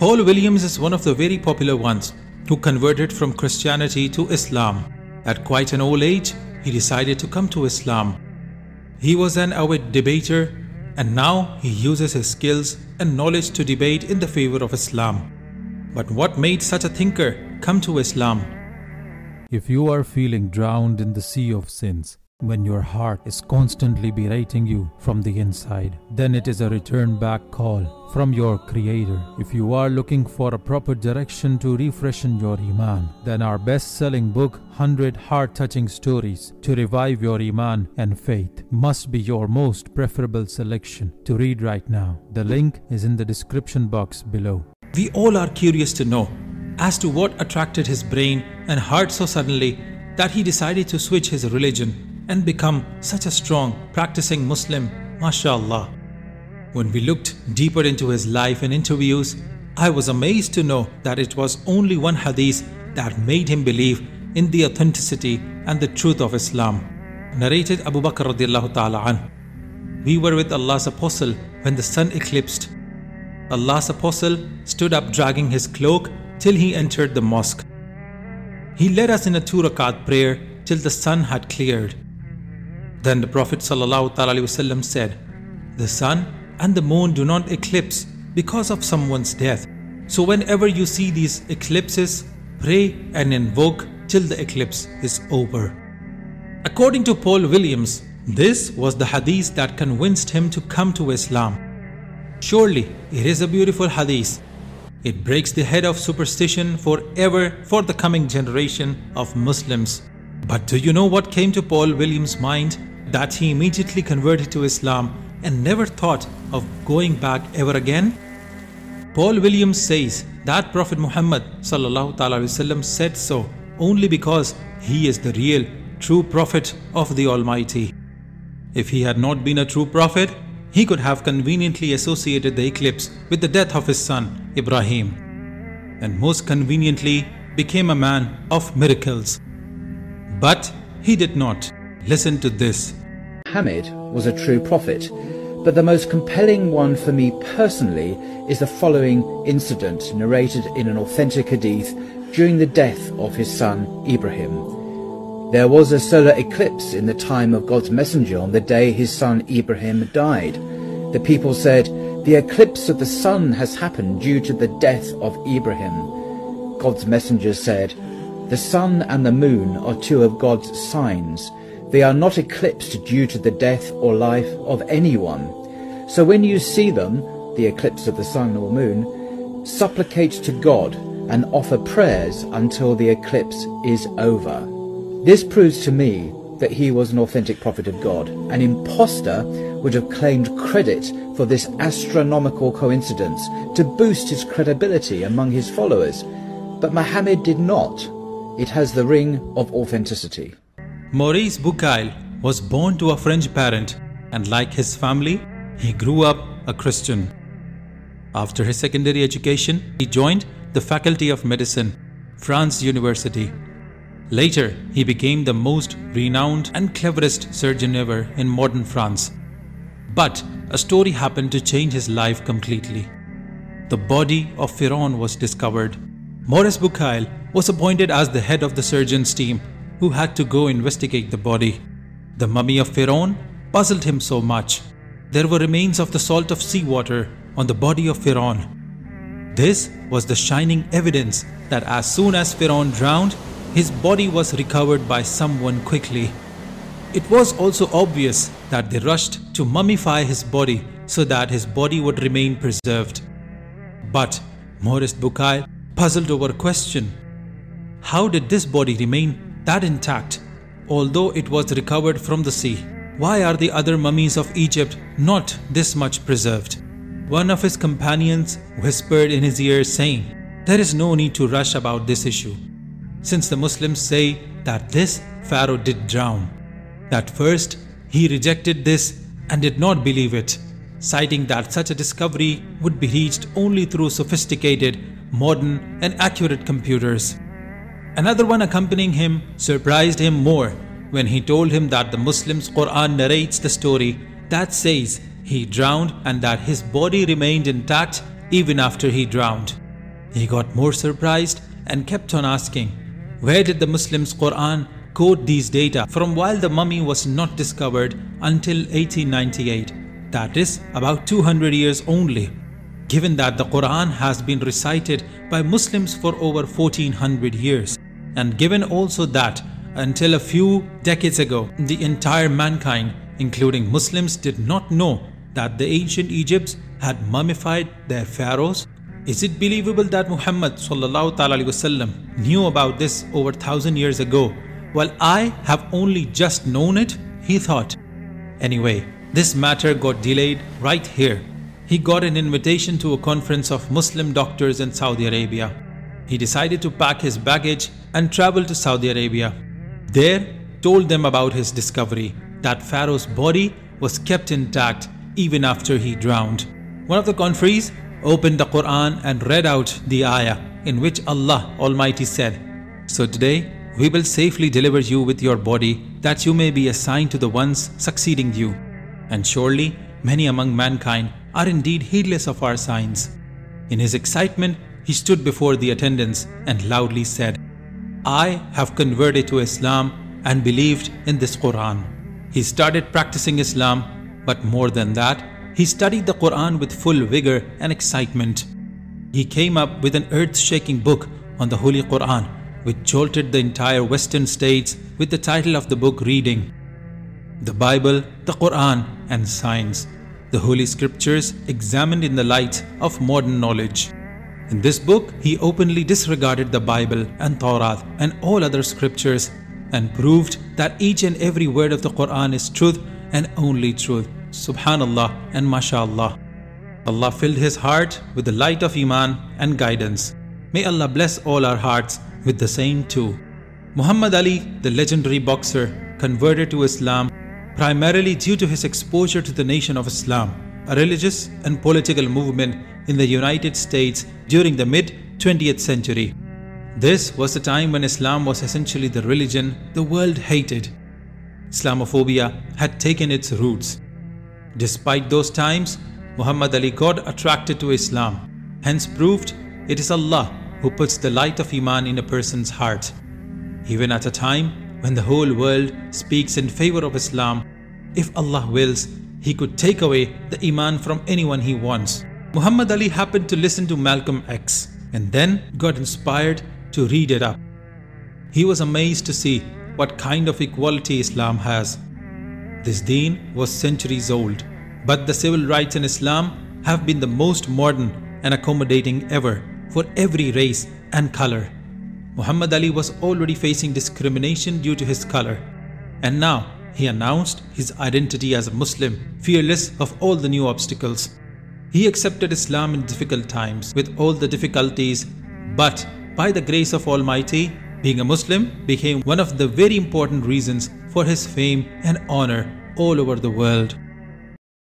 Paul Williams is one of the very popular ones who converted from Christianity to Islam. At quite an old age, he decided to come to Islam. He was an avid debater and now he uses his skills and knowledge to debate in the favor of Islam. But what made such a thinker come to Islam? If you are feeling drowned in the sea of sins, when your heart is constantly berating you from the inside, then it is a return back call from your Creator. If you are looking for a proper direction to refreshen your Iman, then our best selling book, 100 Heart Touching Stories to Revive Your Iman and Faith, must be your most preferable selection to read right now. The link is in the description box below. We all are curious to know as to what attracted his brain and heart so suddenly that he decided to switch his religion and become such a strong, practicing Muslim, mashallah. When we looked deeper into his life and interviews, I was amazed to know that it was only one hadith that made him believe in the authenticity and the truth of Islam. Narrated Abu Bakr radiallahu ta'ala an. We were with Allah's apostle when the sun eclipsed. Allah's apostle stood up dragging his cloak till he entered the mosque. He led us in a two rakat prayer till the sun had cleared. Then the Prophet ﷺ said, The sun and the moon do not eclipse because of someone's death. So whenever you see these eclipses, pray and invoke till the eclipse is over. According to Paul Williams, this was the hadith that convinced him to come to Islam. Surely it is a beautiful hadith. It breaks the head of superstition forever for the coming generation of Muslims. But do you know what came to Paul Williams' mind? that he immediately converted to Islam and never thought of going back ever again? Paul Williams says that Prophet Muhammad said so only because he is the real, true Prophet of the Almighty. If he had not been a true Prophet, he could have conveniently associated the eclipse with the death of his son Ibrahim, and most conveniently became a man of miracles. But he did not. Listen to this. Muhammad was a true prophet, but the most compelling one for me personally is the following incident narrated in an authentic hadith during the death of his son Ibrahim. There was a solar eclipse in the time of God's messenger on the day his son Ibrahim died. The people said, The eclipse of the sun has happened due to the death of Ibrahim. God's messenger said, The sun and the moon are two of God's signs. They are not eclipsed due to the death or life of anyone. So when you see them, the eclipse of the sun or moon, supplicate to God and offer prayers until the eclipse is over. This proves to me that he was an authentic prophet of God. An impostor would have claimed credit for this astronomical coincidence to boost his credibility among his followers. But Muhammad did not. It has the ring of authenticity. Maurice Bucaille was born to a French parent and like his family, he grew up a Christian. After his secondary education, he joined the Faculty of Medicine, France University. Later, he became the most renowned and cleverest surgeon ever in modern France. But a story happened to change his life completely. The body of Pharaoh was discovered. Maurice Bucaille was appointed as the head of the surgeon's team who had to go investigate the body. The mummy of Pharaoh puzzled him so much. There were remains of the salt of seawater on the body of Pharaoh. This was the shining evidence that as soon as Pharaoh drowned, his body was recovered by someone quickly. It was also obvious that they rushed to mummify his body so that his body would remain preserved. But Maurice Bucaille puzzled over a question. How did this body remain that intact, although it was recovered from the sea. Why are the other mummies of Egypt not this much preserved? One of his companions whispered in his ear, saying, There is no need to rush about this issue, since the Muslims say that this Pharaoh did drown. That first, he rejected this and did not believe it, citing that such a discovery would be reached only through sophisticated, modern, and accurate computers. Another one accompanying him surprised him more when he told him that the Muslims' Quran narrates the story that says he drowned and that his body remained intact even after he drowned. He got more surprised and kept on asking, Where did the Muslims' Quran quote these data from while the mummy was not discovered until 1898? That is about 200 years only. Given that the Quran has been recited by Muslims for over 1400 years, and given also that until a few decades ago, the entire mankind, including Muslims, did not know that the ancient Egypts had mummified their pharaohs is it believable that Muhammad وسلم, knew about this over thousand years ago, while I have only just known it? He thought. Anyway, this matter got delayed right here. He got an invitation to a conference of Muslim doctors in Saudi Arabia. He decided to pack his baggage and traveled to Saudi Arabia. There, told them about his discovery that Pharaoh's body was kept intact even after he drowned. One of the conferees opened the Quran and read out the ayah in which Allah Almighty said, So today we will safely deliver you with your body that you may be assigned to the ones succeeding you. And surely many among mankind are indeed heedless of our signs. In his excitement, he stood before the attendants and loudly said, I have converted to Islam and believed in this Quran. He started practicing Islam, but more than that, he studied the Quran with full vigor and excitement. He came up with an earth shaking book on the Holy Quran, which jolted the entire Western states with the title of the book reading The Bible, the Quran, and Science, the Holy Scriptures examined in the light of modern knowledge. In this book, he openly disregarded the Bible and Torah and all other scriptures and proved that each and every word of the Quran is truth and only truth. Subhanallah and MashaAllah. Allah filled his heart with the light of Iman and guidance. May Allah bless all our hearts with the same too. Muhammad Ali, the legendary boxer, converted to Islam primarily due to his exposure to the Nation of Islam, a religious and political movement in the United States during the mid 20th century. This was the time when Islam was essentially the religion the world hated. Islamophobia had taken its roots. Despite those times, Muhammad Ali got attracted to Islam, hence proved it is Allah who puts the light of Iman in a person's heart. Even at a time when the whole world speaks in favor of Islam, if Allah wills, He could take away the Iman from anyone He wants. Muhammad Ali happened to listen to Malcolm X and then got inspired to read it up. He was amazed to see what kind of equality Islam has. This deen was centuries old, but the civil rights in Islam have been the most modern and accommodating ever for every race and color. Muhammad Ali was already facing discrimination due to his color, and now he announced his identity as a Muslim, fearless of all the new obstacles. He accepted Islam in difficult times with all the difficulties, but by the grace of Almighty, being a Muslim became one of the very important reasons for his fame and honor all over the world.